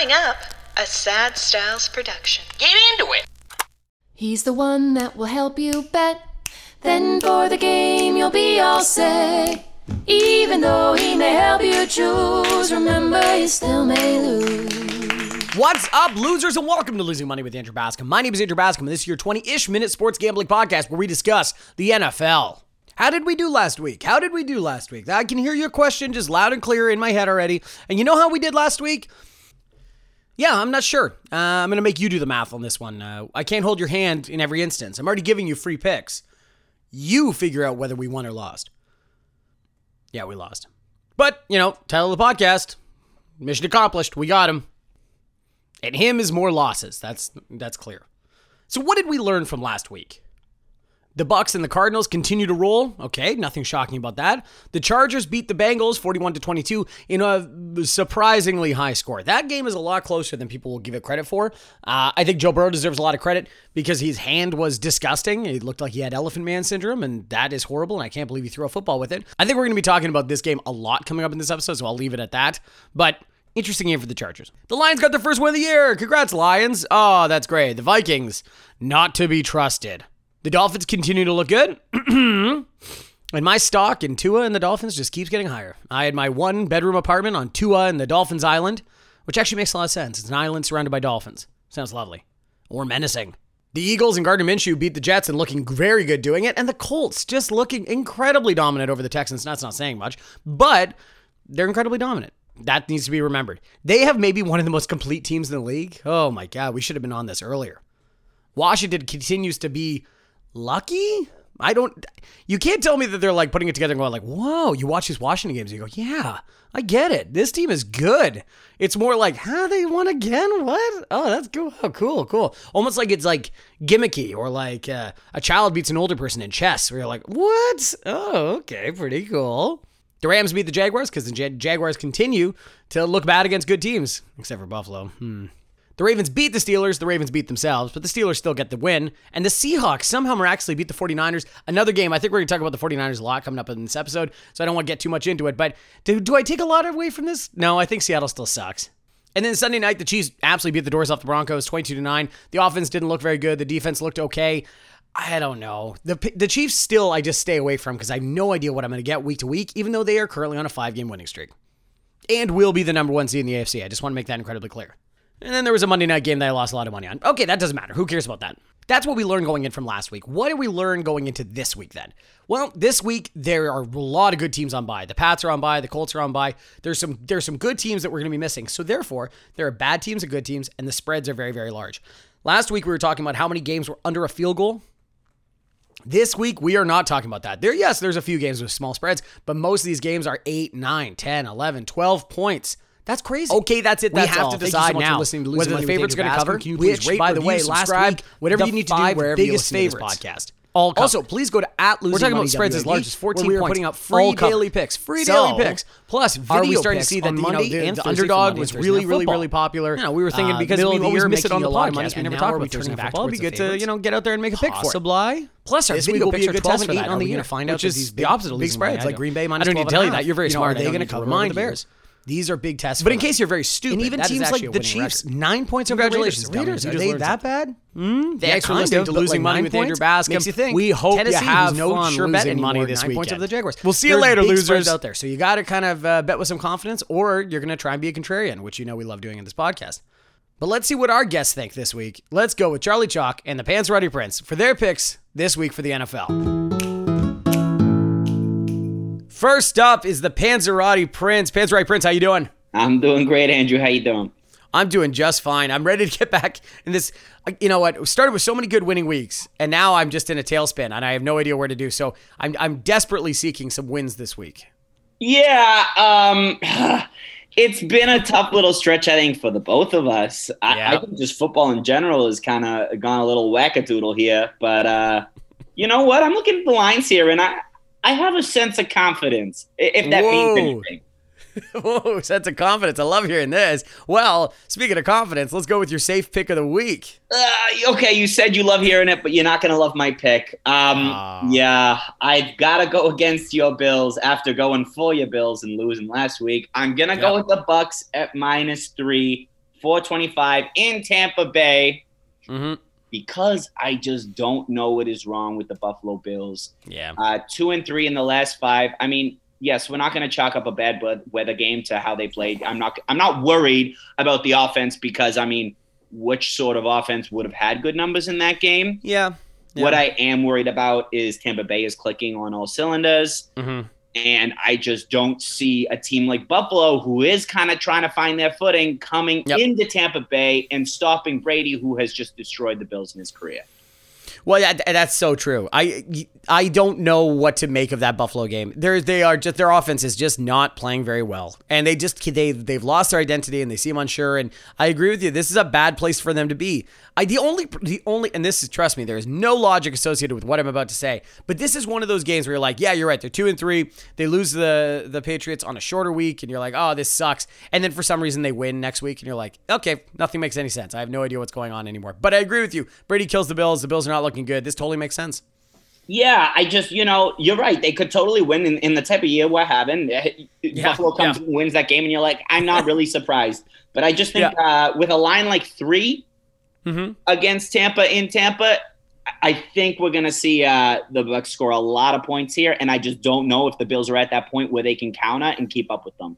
Coming up, a Sad Styles production. Get into it. He's the one that will help you bet. Then for the game, you'll be all set. Even though he may help you choose, remember you still may lose. What's up, losers, and welcome to Losing Money with Andrew Bascom. My name is Andrew Bascom, and this is your 20 ish minute sports gambling podcast where we discuss the NFL. How did we do last week? How did we do last week? I can hear your question just loud and clear in my head already. And you know how we did last week? Yeah, I'm not sure. Uh, I'm going to make you do the math on this one. Uh, I can't hold your hand in every instance. I'm already giving you free picks. You figure out whether we won or lost. Yeah, we lost. But, you know, title of the podcast, mission accomplished. We got him. And him is more losses. That's that's clear. So what did we learn from last week? The Bucks and the Cardinals continue to roll. Okay, nothing shocking about that. The Chargers beat the Bengals 41 to 22 in a surprisingly high score. That game is a lot closer than people will give it credit for. Uh, I think Joe Burrow deserves a lot of credit because his hand was disgusting. It looked like he had elephant man syndrome, and that is horrible. And I can't believe he threw a football with it. I think we're going to be talking about this game a lot coming up in this episode, so I'll leave it at that. But Interesting game for the Chargers. The Lions got their first win of the year. Congrats, Lions. Oh, that's great. The Vikings, not to be trusted. The Dolphins continue to look good. and my stock in Tua and the Dolphins just keeps getting higher. I had my one bedroom apartment on Tua and the Dolphins Island, which actually makes a lot of sense. It's an island surrounded by dolphins. Sounds lovely. Or menacing. The Eagles and Gardner Minshew beat the Jets and looking very good doing it. And the Colts just looking incredibly dominant over the Texans. That's not saying much, but they're incredibly dominant. That needs to be remembered. They have maybe one of the most complete teams in the league. Oh my God, we should have been on this earlier. Washington continues to be lucky. I don't. You can't tell me that they're like putting it together and going like, "Whoa!" You watch these Washington games, and you go, "Yeah, I get it. This team is good." It's more like, "Huh? They won again? What? Oh, that's cool. Oh, cool, cool." Almost like it's like gimmicky, or like uh, a child beats an older person in chess, where you're like, "What? Oh, okay, pretty cool." The Rams beat the Jaguars because the Jag- Jaguars continue to look bad against good teams, except for Buffalo. Hmm. The Ravens beat the Steelers. The Ravens beat themselves, but the Steelers still get the win. And the Seahawks somehow miraculously beat the 49ers. Another game. I think we're going to talk about the 49ers a lot coming up in this episode, so I don't want to get too much into it. But do, do I take a lot away from this? No, I think Seattle still sucks. And then Sunday night, the Chiefs absolutely beat the doors off the Broncos 22 to 9. The offense didn't look very good. The defense looked okay. I don't know. The the Chiefs still I just stay away from because I have no idea what I'm going to get week to week, even though they are currently on a five game winning streak. And will be the number one seed in the AFC. I just want to make that incredibly clear. And then there was a Monday night game that I lost a lot of money on. Okay, that doesn't matter. Who cares about that? That's what we learned going in from last week. What did we learn going into this week then? Well, this week there are a lot of good teams on bye. The Pats are on bye, the Colts are on bye. There's some there's some good teams that we're going to be missing. So therefore, there are bad teams and good teams and the spreads are very very large. Last week we were talking about how many games were under a field goal. This week, we are not talking about that. There, yes, there's a few games with small spreads, but most of these games are 8, 9, 10, 11, 12 points. That's crazy. Okay, that's it. That's we have all. to decide so now listening to whether the favorite's going to cover. Can you please which, rate, by the way, last week, whatever you need to do wherever biggest you favorites. podcast. All covered. also, please go to at losing We're talking about spreads as large as 14 we are putting up free daily picks, free So, daily picks. Plus, video Are we starting to see that on you know, the, and the underdog was really, really, really popular? No, we were thinking Uh, because we the always miss it on the a lot of podcast. We never talk we're about turning back football. It'd be good to you know get out there and make a pick for it. Possibly. Plus, our This video week will be picks are good 12 test and. 8 on the year, find out which is the opposite of big spreads, like Green Bay I minus don't need to tell you that. You're very half. You know, smart. are they I need to cover the. Bears? These are big tests. But in case you're very stupid, and even teams actually like the Chiefs, record. nine points over the Raiders. Congratulations, Raiders, are they that bad? Hmm? Thanks for listening of, to Losing like Money with Andrew Bascom. makes you think. We hope Tennessee, you have no fun sure bet losing money this nine weekend. points over the Jaguars. We'll see you There's later, losers. out there, so you got to kind of uh, bet with some confidence, or you're going to try and be a contrarian, which you know we love doing in this podcast. But let's see what our guests think this week. Let's go with Charlie Chalk and the Panzerotti Prince for their picks this week for the NFL. First up is the Panzerotti Prince. Panzerotti Prince, how you doing? I'm doing great, Andrew. How you doing? I'm doing just fine. I'm ready to get back in this. You know what? Started with so many good winning weeks, and now I'm just in a tailspin, and I have no idea where to do. So I'm I'm desperately seeking some wins this week. Yeah, um, it's been a tough little stretch, I think, for the both of us. I, Yeah. I think just football in general has kind of gone a little wackadoodle here. But uh, you know what? I'm looking at the lines here, and I I have a sense of confidence, if that Whoa. means anything. Whoa, sense of confidence. I love hearing this. Well, speaking of confidence, let's go with your safe pick of the week. Uh, okay, you said you love hearing it, but you're not going to love my pick. Um, Ah. Yeah, I've got to go against your Bills after going for your Bills and losing last week. I'm going to Yep. go with the Bucks at minus three. 425 in Tampa Bay hmm because I just don't know what is wrong with the Buffalo Bills. Yeah. Uh, two and three in the last five. I mean, yes, we're not going to chalk up a bad we- weather game to how they played. I'm not. I'm not worried about the offense because I mean, which sort of offense would have had good numbers in that game? Yeah. yeah. What I am worried about is Tampa Bay is clicking on all cylinders. hmm And I just don't see a team like Buffalo, who is kind of trying to find their footing, coming Yep. into Tampa Bay and stopping Brady, who has just destroyed the Bills in his career. Well, that's so true. I I don't know what to make of that Buffalo game. They're, they are just their offense is just not playing very well, and they just they they've lost their identity and they seem unsure. And I agree with you. This is a bad place for them to be. I the only the only and this is trust me, there is no logic associated with what I'm about to say. But this is one of those games where you're like, yeah, you're right. They're two and three. They lose the the Patriots on a shorter week, and you're like, oh, this sucks. And then for some reason they win next week, and you're like, okay, nothing makes any sense. I have no idea what's going on anymore. But I agree with you. Brady kills the Bills. The Bills are not looking good. This totally makes sense. Yeah, I just, you know, you're right. They could totally win in, in the type of year we're having. Eh, Buffalo comes yeah. and wins that game, and you're like, I'm not really surprised. But I just think uh, with a line like 3 Mm-hmm. against Tampa in Tampa, I think we're going to see uh, the Bucks score a lot of points here. And I just don't know if the Bills are at that point where they can counter and keep up with them.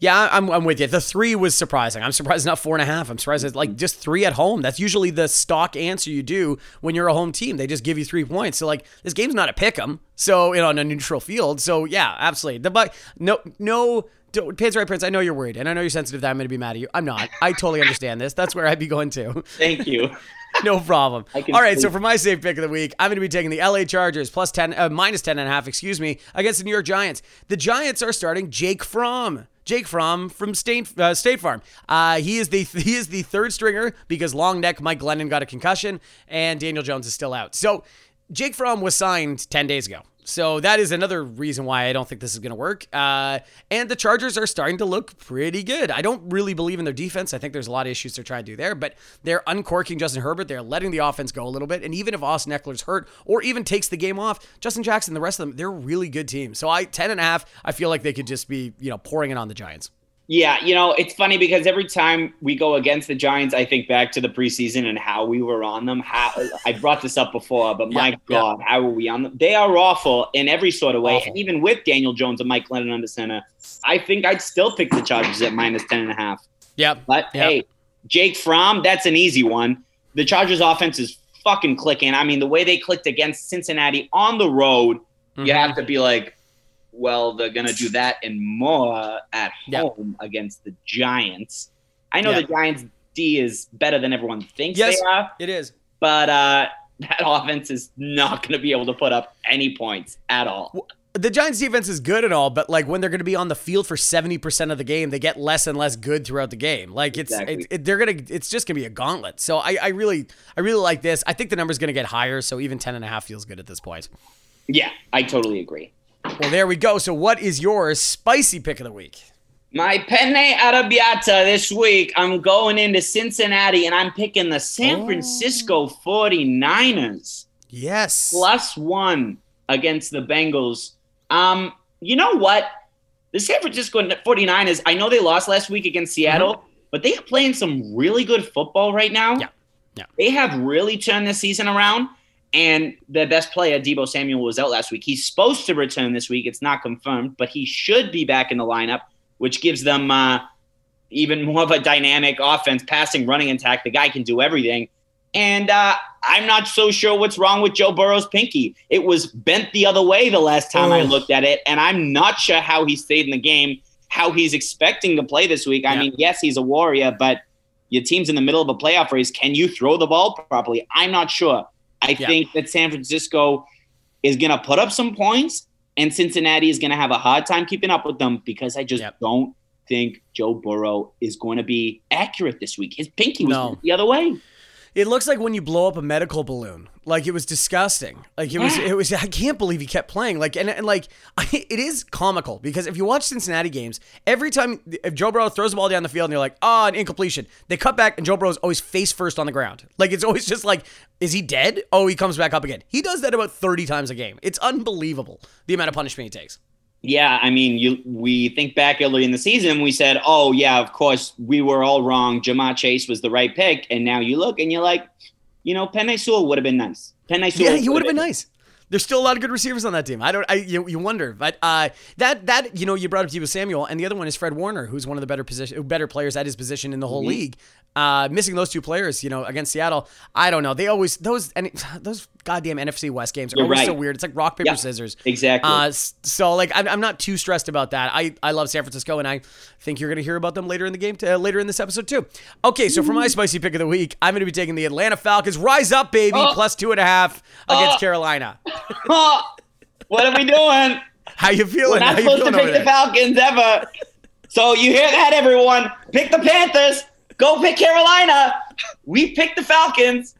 Yeah, I'm, I'm with you. The three was surprising. I'm surprised not four and a half. I'm surprised it's like just three at home. That's usually the stock answer you do when you're a home team. They just give you three points. So like this game's not a pick 'em. So you know on a neutral field. So yeah, absolutely. The but no no. Don't, Panzerotti Prince. I know you're worried, and I know you're sensitive that I'm going to be mad at you. I'm not. I totally understand this. That's where I'd be going to. Thank you. No problem. All right, so for my safe pick of the week, I'm going to be taking the LA Chargers plus 10, uh, minus 10 and a half, excuse me, against the New York Giants. The Giants are starting Jake Fromm. Jake Fromm from State, uh, State Farm. Uh, he is the he is the third stringer because long neck Mike Glennon got a concussion and Daniel Jones is still out. So Jake Fromm was signed 10 days ago. So that is another reason why I don't think this is going to work. Uh, and the Chargers are starting to look pretty good. I don't really believe in their defense. I think there's a lot of issues they're trying to do there, but they're uncorking Justin Herbert. They're letting the offense go a little bit. And even if Austin Ekeler's hurt or even takes the game off, Justin Jackson, the rest of them, they're a really good team. So I 10 and a half, I feel like they could just be, you know, pouring it on the Giants. Yeah, you know, it's funny because every time we go against the Giants, I think back to the preseason and how we were on them. How I brought this up before, but my Yeah, God, how were we on them? They are awful in every sort of way. Awful. And even with Daniel Jones and Mike Glennon under center, I think I'd still pick the Chargers at minus 10 and a half. Yep. But Yeah. hey, Jake Fromm, that's an easy one. The Chargers offense is fucking clicking. I mean, the way they clicked against Cincinnati on the road, you Mhm. have to be like, well, they're gonna do that and more at Yeah. home against the Giants. I know Yeah. the Giants D is better than everyone thinks Yes. they are, It is. but uh, that offense is not gonna be able to put up any points at all. the Giants defense is good and all, but like when they're going to be on the field for 70% of the game, they get less and less good throughout the game. Like it's, Exactly. it, it- they're going to, it's just going to be a gauntlet. So I, I really, I really like this. I think the number's going to get higher. So even 10 and a half feels good at this point. Yeah, I totally agree. Well, there we go. So what is your spicy pick of the week? My penne arrabbiata this week, I'm going into Cincinnati and I'm picking the San Oh. Francisco 49ers. Yes. plus one against the Bengals. Um, you know what? The San Francisco 49ers, I know they lost last week against Seattle, but they are playing some really good football right now. Mm-hmm. Yeah. Yeah. They have really turned the season around. And the best player, Deebo Samuel, was out last week. He's supposed to return this week. It's not confirmed, but he should be back in the lineup, which gives them uh, even more of a dynamic offense, passing, running attack. The guy can do everything. And uh, I'm not so sure what's wrong with Joe Burrow's pinky. It was bent the other way the last time I looked at it, and I'm not sure how he stayed in the game, how he's expecting to play this week. I Yeah. mean, yes, he's a warrior, but your team's in the middle of a playoff race. Can you throw the ball properly? I'm not sure. I Yeah. think that San Francisco is going to put up some points, and Cincinnati is going to have a hard time keeping up with them because I just Yep. don't think Joe Burrow is going to be accurate this week. His pinky was No. the other way. It looks like when you blow up a medical balloon. Like it was disgusting. Like it was, it was. I can't believe he kept playing. Like and, and like it is comical because if you watch Cincinnati games, every time if Joe Burrow throws the ball down the field and you're like, oh, an incompletion, they cut back and Joe Burrow's always face first on the ground. Like it's always just like, is he dead? Oh, he comes back up again. He does that about 30 times a game. It's unbelievable the amount of punishment he takes. Yeah, I mean, you we think back early in the season, we said, "Oh yeah, of course we were all wrong. Ja'Marr Chase was the right pick," and now you look and you're like, you know, Penei Sewell would have been nice. Penei Sewell, Yeah, he would have been nice. There's still a lot of good receivers on that team. I don't. I you, you wonder, but uh, that that you know you brought up Deebo Samuel, and the other one is Fred Warner, who's one of the better position, better players at his position in the whole league. Uh, missing those two players, you know, against Seattle, I don't know. They always those and those goddamn NFC West games are You're always so weird. It's like rock paper Yeah, scissors. exactly. Uh, so like I'm, I'm not too stressed about that. I I love San Francisco, and I think you're gonna hear about them later in the game, uh, later in this episode too. Okay, so for my spicy pick of the week, I'm gonna be taking the Atlanta Falcons. Rise up, baby, Oh. plus two and a half against Oh. Carolina. what are we doing? How you We're feeling? not How supposed to pick the? Falcons ever. So you hear that, everyone? Pick the Panthers. Go pick Carolina. We picked the Falcons.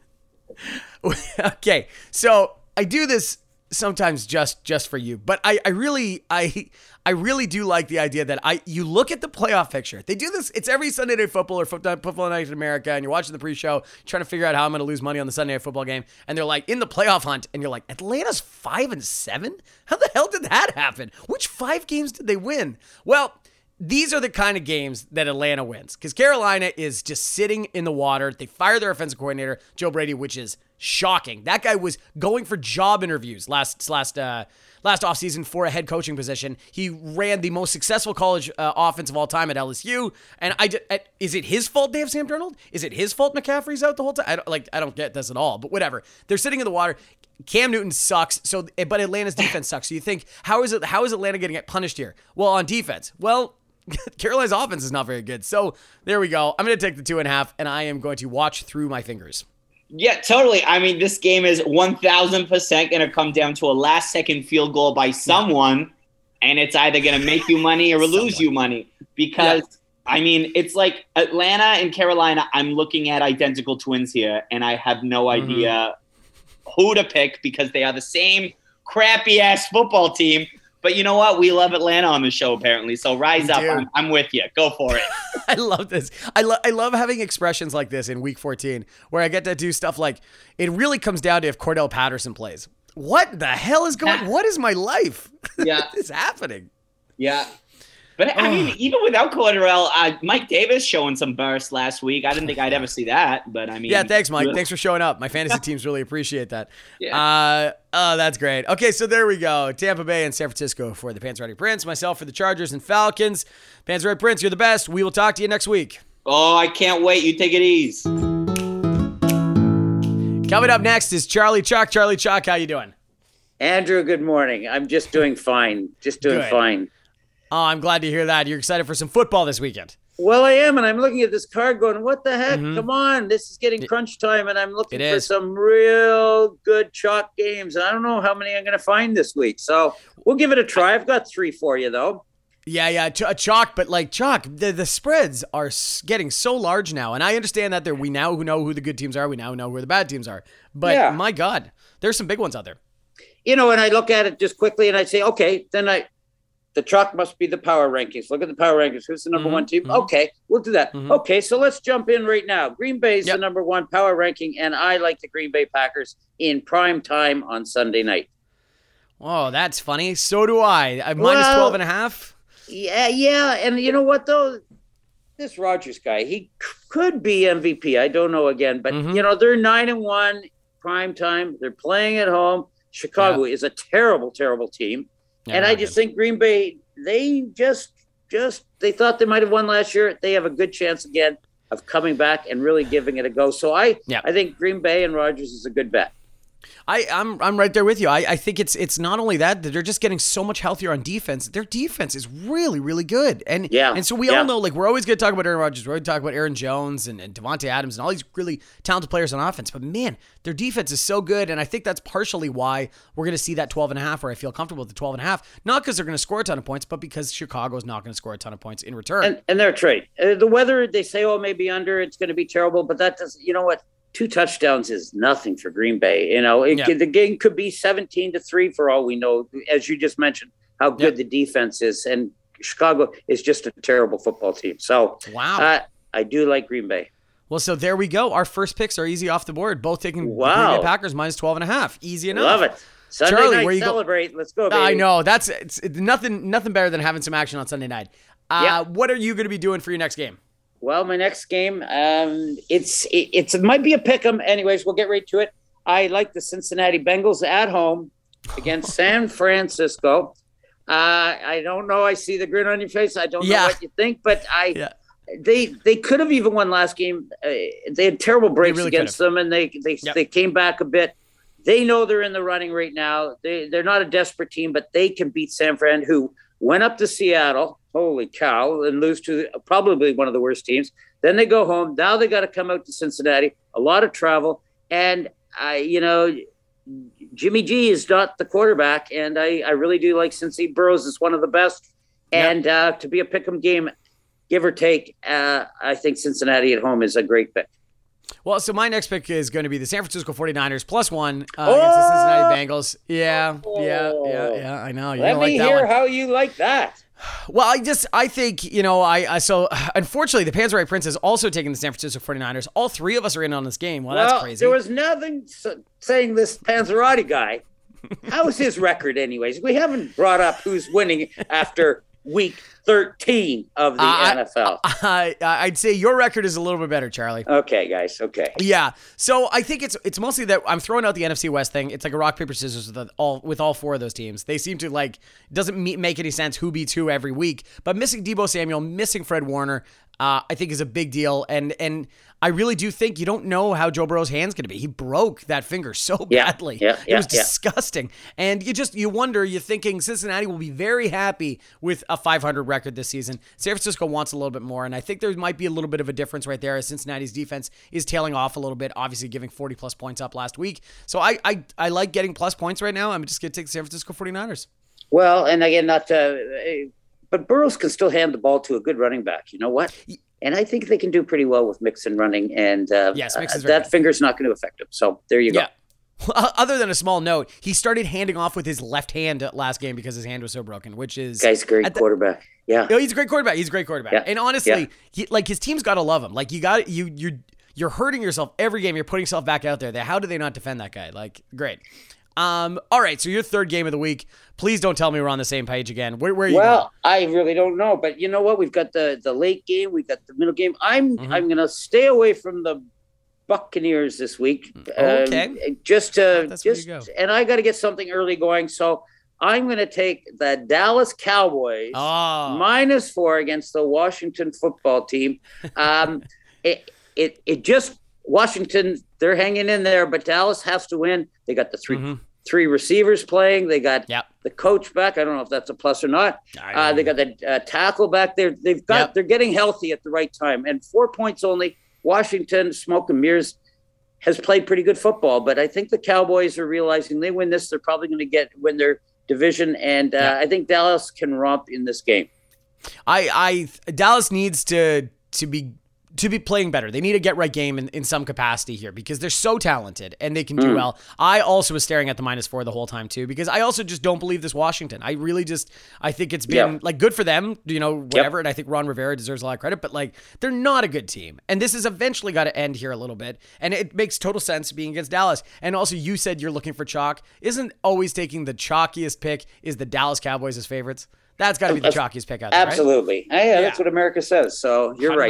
okay, so I do this sometimes just just for you, but I I really I I really do like the idea that I you look at the playoff picture. They do this. It's every Sunday night football or football, football night in America, and you're watching the pre-show, trying to figure out how I'm going to lose money on the Sunday night football game, and they're like in the playoff hunt, and you're like Atlanta's five and seven. How the hell did that happen? Which five games did they win? Well. These are the kind of games that Atlanta wins because Carolina is just sitting in the water. They fire their offensive coordinator, Joe Brady, which is shocking. That guy was going for job interviews last last uh, last offseason for a head coaching position. He ran the most successful college uh, offense of all time at LSU. And I just, is it his fault they have Sam Darnold? Is it his fault McCaffrey's out the whole time? I don't like I don't get this at all. But whatever. They're sitting in the water. Cam Newton sucks. So, but Atlanta's defense sucks. So you think how is it? How is Atlanta getting get punished here? Well, on defense. Well. Carolina's offense is not very good. So there we go. I'm going to take the two and a half, and I am going to watch through my fingers. Yeah, totally. I mean, this game is 1000% going to come down to a last second field goal by someone, and it's either going to make you money or lose you money. Because, I mean, it's like Atlanta and Carolina, I'm looking at identical twins here, and I have no Mm-hmm. idea who to pick because they are the same crappy ass football team. But you know what? We love Atlanta on the show, apparently. So rise We up. I'm, I'm with you. Go for it. I love this. I love I love having expressions like this in week 14 where I get to do stuff like it really comes down to if Cordell Patterson plays. What the hell is going what is my life? Yeah. what is happening? Yeah. But I mean, even without Cordell, uh, Mike Davis showing some burst last week. I didn't think I'd ever see that, but I mean, Yeah, thanks Mike. Thanks for showing up. My fantasy teams really appreciate that. Yeah. Uh oh, that's great. Okay, so there we go. Tampa Bay and San Francisco for the Panzerotti Prince, myself for the Chargers and Falcons. Panzerotti Prince, you're the best. We will talk to you next week. Oh, I can't wait. You take it easy. Coming up next is Charlie Chalk. Charlie Chalk, how you doing? Andrew, good morning. I'm just doing fine. Just doing Good. fine. Oh, I'm glad to hear that. You're excited for some football this weekend. Well, I am, and I'm looking at this card going, what the heck? Come on. This is getting Mm-hmm. Crunch time, and I'm looking It for is. some real good chalk games. And I don't know how many I'm going to find this week. So we'll give it a try. I've got three for you, though. Yeah, yeah, ch- uh, chalk, but like chalk, the, the spreads are getting so large now, and I understand that there we now who know who the good teams are, we now know who the bad teams are. But Yeah. my God, there's some big ones out there. You know, and I look at it just quickly, and I say, okay, then I. The truck must be the power rankings. Look at the power rankings. Who's the number Mhm, one team? mhm. Okay, we'll do that. Mhm. Okay, so let's jump in right now. Green Bay is Yep. the number one power ranking, and I like the Green Bay Packers in prime time on Sunday night. Oh, that's funny. So do I. I minus Well- 12 and a half. Yeah, yeah, and you know what though? This Rodgers guy, he c- could be MVP. I don't know again, but Mhm. you know they're nine and one, prime time. They're playing at home. Chicago is a terrible, terrible team, Yeah, and I just good. think Green Bay. They just, just they thought they might have won last year. They have a good chance again of coming back and really giving it a go. So I, Yeah. I think Green Bay and Rodgers is a good bet. I, I'm I'm right there with you. I, I think it's it's not only that that they're just getting so much healthier on defense. Their defense is really really good, and Yeah, and so we yeah. all know like we're always going to talk about Aaron Rodgers. We're going to talk about Aaron Jones and, and Davante Adams and all these really talented players on offense. But man, their defense is so good, and I think that's partially why we're going to see that 12 and a half, where I feel comfortable with the 12 and a half. Not because they're going to score a ton of points, but because Chicago is not going to score a ton of points in return. and and they're trade. Uh, the weather, they say, oh, maybe under. It's going to be terrible, but that doesn't. You know what? Two touchdowns is nothing for Green Bay. You know, it, Yeah. could- the game could be seventeen to three for all we know. As you just mentioned, how good the defense is, and Chicago is just a terrible football team. So wow. uh, I do like Green Bay. well, so there we go. Our first picks are easy off the board. Both taking the Green Wow. Bay Packers minus 12 and a half. Easy enough. Love it. Sunday Charlie, night where you go- celebrate. Let's go, baby. I know that's it's, it's nothing nothing better than having some action on Sunday night. Uh, Yeah. What are you going to be doing for your next game? Well, my next game, um, it's it, it's it might be a pick 'em. Anyways, we'll get right to it. I like the Cincinnati Bengals at home against San Francisco. Uh, I don't know. I see the grin on your face. I don't Yeah. know what you think, but I Yeah. they they could have even won last game. Uh, they had terrible breaks really against them, and they they Yep. they came back a bit. They know they're in the running right now. They they're not a desperate team, but they can beat San Fran, who went up to Seattle. Holy cow! And lose to probably one of the worst teams. Then they go home. Now they got to come out to Cincinnati. A lot of travel, and I, you know, Jimmy G is not the quarterback, and I, I really do like Cincy Burrows is one of the best. Yep. And uh, to be a pick'em game, give or take, uh, I think Cincinnati at home is a great pick. Well, so my next pick is going to be the San Francisco 49ers plus one uh, against the Cincinnati Bengals. Yeah, yeah, yeah, yeah. I know. You Let me like hear one. how you like that. Well, I just I think, you know, I, I so unfortunately the Panzerotti Prince is also taking the San Francisco 49ers. All three of us are in on this game. Well, well, that's crazy. there was nothing saying this Panzerotti guy. How's his record, anyways? We haven't brought up who's winning after week 13 of the I- NFL. I, I'd say your record is a little bit better, Charlie. Okay, guys. Okay. Yeah. So I think it's it's mostly that I'm throwing out the NFC West thing. It's like a rock paper scissors with all with all four of those teams. They seem to like doesn't make any sense who beats who every week. But missing Deebo Samuel, missing Fred Warner, uh, I think is a big deal. And and I really do think you don't know how Joe Burrow's hand's going to be. He broke that finger so Yeah, badly. yeah, it was yeah. disgusting. And you just you wonder. You're thinking Cincinnati will be very happy with a 500 record this season. San Francisco wants a little bit more, and I think there might be a little bit of a difference right there. As Cincinnati's defense is tailing off a little bit, obviously giving 40 plus points up last week. So I I, I like getting plus points right now. I'm just going to take the San Francisco 49ers. Well, and again, not to, uh, but Burrows can still hand the ball to a good running back. You know what? And I think they can do pretty well with Mixon running, and uh, Yes, Mixon's uh, that good. finger's not going to affect him. So there you go. Yeah. Other than a small note, he started handing off with his left hand last game because his hand was so broken, which is Guy's great the- quarterback. Yeah. No, he's a great quarterback. He's a great quarterback. Yeah. And honestly, Yeah. he, like his team's got to love him. Like you got you you're you're hurting yourself every game. You're putting yourself back out there. How do they not defend that guy? Like great. Um. All right. So your third game of the week. Please don't tell me we're on the same page again. Where, where are you? Well, I really don't know, but you know what? We've got the the late game, we've got the middle game. I'm Mhm. I'm going to stay away from the Buccaneers this week. Okay. Um, just to That's just and I got to get something early going, so I'm going to take the Dallas Cowboys Oh. minus four against the Washington football team. Um, it, it it just Washington they're hanging in there, but Dallas has to win. They got the 3 Mhm. Three receivers playing. They got Yep. the coach back. I don't know if that's a plus or not. Uh, they got the uh, tackle back there. They've got Yep. they're getting healthy at the right time. And four points only. Washington, smoke and mirrors, has played pretty good football. But I think the Cowboys are realizing they win this, they're probably going to get win their division. And uh, Yeah. I think Dallas can romp in this game. I I Dallas needs to to be to be playing better. They need a get right game in, in some capacity here because they're so talented and they can do Mm. well. I also was staring at the minus four the whole time too because I also just don't believe this Washington. I really just I think it's been Yeah. like good for them, you know, whatever. And I think Ron Rivera deserves a lot of credit, but like they're not a good team. And this is eventually got to end here a little bit. And it makes total sense being against Dallas. And also you said you're looking for chalk. Isn't always taking the chalkiest pick is the Dallas Cowboys as favorites? That's got to be the chalkiest pick out there. right? Absolutely. Yeah, Yeah. that's what America says. So you're right.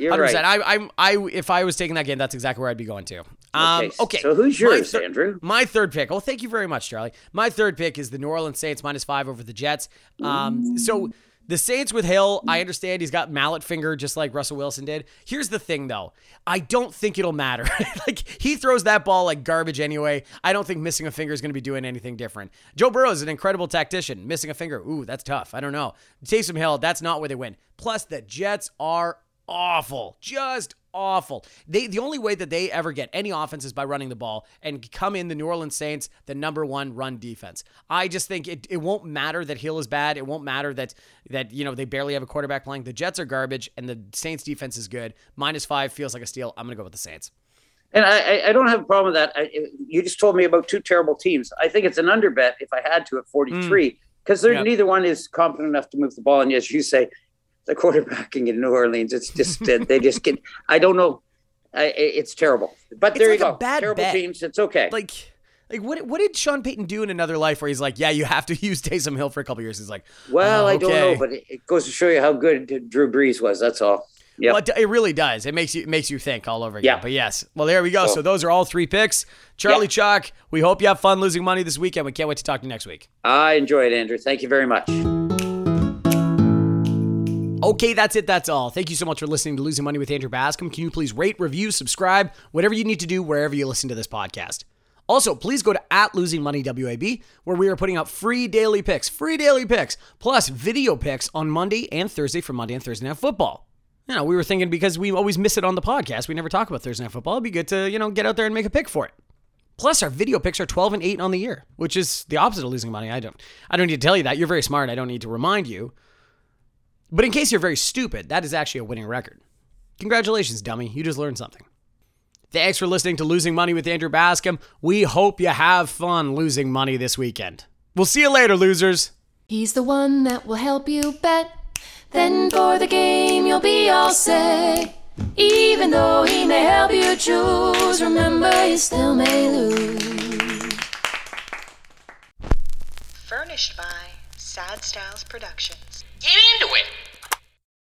100%. You're 100%. right. I, I'm, I, if I was taking that game, that's exactly where I'd be going to. Um, okay. So who's My yours, thir- Andrew? My third pick. Well, thank you very much, Charlie. My third pick is the New Orleans Saints minus five over the Jets. Um, so the Saints with Hill, I understand he's got mallet finger just like Russell Wilson did. Here's the thing, though. I don't think it'll matter. like he throws that ball like garbage anyway. I don't think missing a finger is going to be doing anything different. Joe Burrow is an incredible tactician. Missing a finger, ooh, that's tough. I don't know. Taysom Hill, that's not where they win. Plus, the Jets are awful, just awful. They the only way that they ever get any offense is by running the ball and come in the New Orleans Saints, the number one run defense. I just think it, it won't matter that Hill is bad. It won't matter that that you know they barely have a quarterback playing. The Jets are garbage and the Saints defense is good. Minus five feels like a steal. I'm gonna go with the Saints. And I, I- don't have a problem with that. I, you just told me about two terrible teams. I think it's an under bet if I had to at 43 hmm. because they're Yep. neither one is competent enough to move the ball. And as you say, the quarterbacking in New Orleans, it's just they just get. I don't know. I, it's terrible. But It's there like you a go. bad terrible bet. teams. It's okay. Like Like what? What did Sean Payton do in another life where he's like, yeah, you have to use Taysom Hill for a couple years? He's like, Well, oh, I don't know, but it, it goes to show you how good Drew Brees was. That's all. Yeah, Well, it, it really does. It makes you it makes you think all over again. Yeah. But yes. Well, there we go. So, So- those are all three picks. Charlie Yeah. Chalk, we hope you have fun losing money this weekend. We can't wait to talk to you next week. I enjoyed it, Andrew. Thank you very much. Okay, that's it. That's all. Thank you so much for listening to Losing Money with Andrew Bascom. Can you please rate, review, subscribe, whatever you need to do wherever you listen to this podcast. Also, please go to at Losing Money WAB, where we are putting out free daily picks, free daily picks, plus video picks on Monday and Thursday for Monday and Thursday Night Football. You know, we were thinking because we always miss it on the podcast, we never talk about Thursday Night Football. It'd be good to, you know, get out there and make a pick for it. Plus, our video picks are 12 and 8 on the year, which is the opposite of losing money. I don't I don't need to tell you that. You're very smart. I don't need to remind you. But in case you're very stupid, that is actually a winning record. Congratulations, dummy. You just learned something. Thanks for listening to Losing Money with Andrew Bascom. We hope you have fun losing money this weekend. We'll see you later, losers. He's the one that will help you bet. Then for the game, you'll be all set. Even though he may help you choose, remember you still may lose. Furnished by Sad Styles Productions. Get into it.